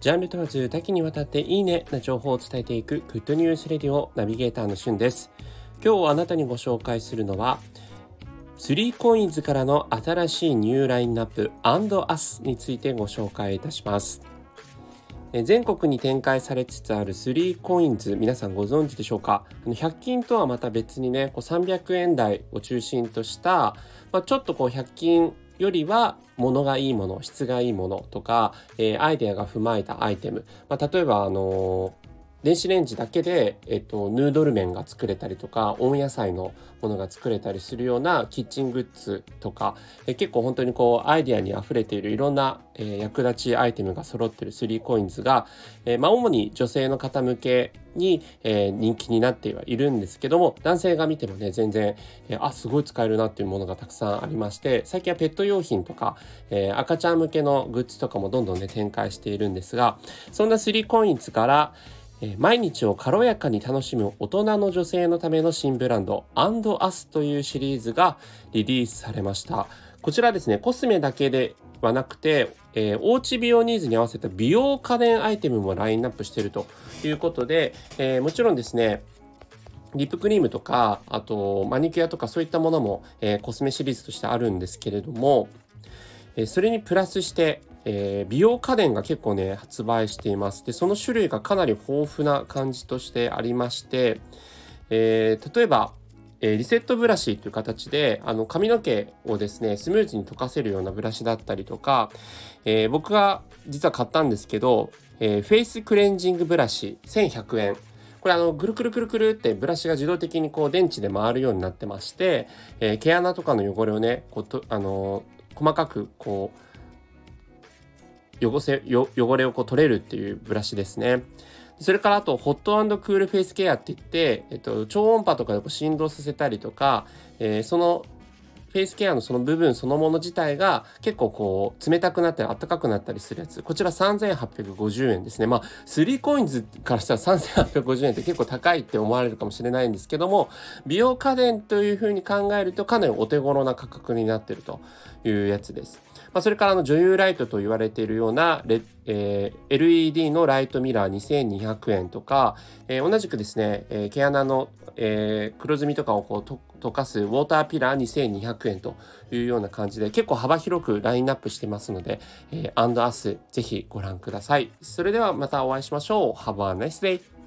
ジャンル問わず多岐にわたっていいねな情報を伝えていくグッドニュースレディオナビゲーターのしゅんです。今日あなたにご紹介するのは 3coins からの新しいニューラインナップ &us についてご紹介いたします。全国に展開されつつある 3coins 皆さんご存知でしょうか？100均とはまた別にねこう300円台を中心とした、まあ、ちょっとこう100均よりは物がいいもの質がいいものとか、えー、アイデアが踏まえたアイテム、まあ、例えばあのー電子レンジだけで、えっと、ヌードル麺が作れたりとか温野菜のものが作れたりするようなキッチングッズとかえ結構本当にこうアイデアにあふれているいろんな、えー、役立ちアイテムが揃ってる 3coins が、えー、まあ、主に女性の方向けに、えー、人気になってはいるんですけども男性が見てもね全然、えー、あすごい使えるなっていうものがたくさんありまして最近はペット用品とか、え、赤ちゃん向けのグッズとかもどんどんね展開しているんですがそんな 3coins から毎日を軽やかに楽しむ大人の女性のための新ブランド &us というシリーズがリリースされました。こちらですね、コスメだけではなくて、えー、おうち美容ニーズに合わせた美容家電アイテムもラインナップしてるということで、えー、もちろんですね、リップクリームとか、あとマニキュアとかそういったものも、えー、コスメシリーズとしてあるんですけれども、えそれにプラスして、えー、美容家電が結構ね、発売しています。で、その種類がかなり豊富な感じとしてありまして、えー、例えば、えー、リセットブラシという形で、あの、髪の毛をですね、スムーズに溶かせるようなブラシだったりとか、え、僕が実は買ったんですけど、え、フェイスクレンジングブラシ1100円。これあの、ぐるくるくるくるってブラシが自動的にこう電池で回るようになってまして、え、毛穴とかの汚れをね、こうと、あの、細かくこう、汚せ汚れをこう取れるっていうブラシですね。それからあと、ホットクールフェイスケアって言って、えっと、超音波とかでこう振動させたりとか、えー、そのフェイスケアのその部分そのもの自体が結構こう冷たくなったり暖かくなったりするやつ。こちら3850円ですね。まあ、3コインズからしたら3850円って結構高いって思われるかもしれないんですけども、美容家電というふうに考えるとかなりお手頃な価格になってるというやつです。まあ、それからあの女優ライトと言われているようなレ、えー、LED のライトミラー2200円とか、えー、同じくですね、えー、毛穴の、え、黒ずみとかをこう溶かすウォーターピラー2200円というような感じで結構幅広くラインナップしてますので、えー、アンドアスぜひご覧ください。それではまたお会いしましょう。Have a nice day!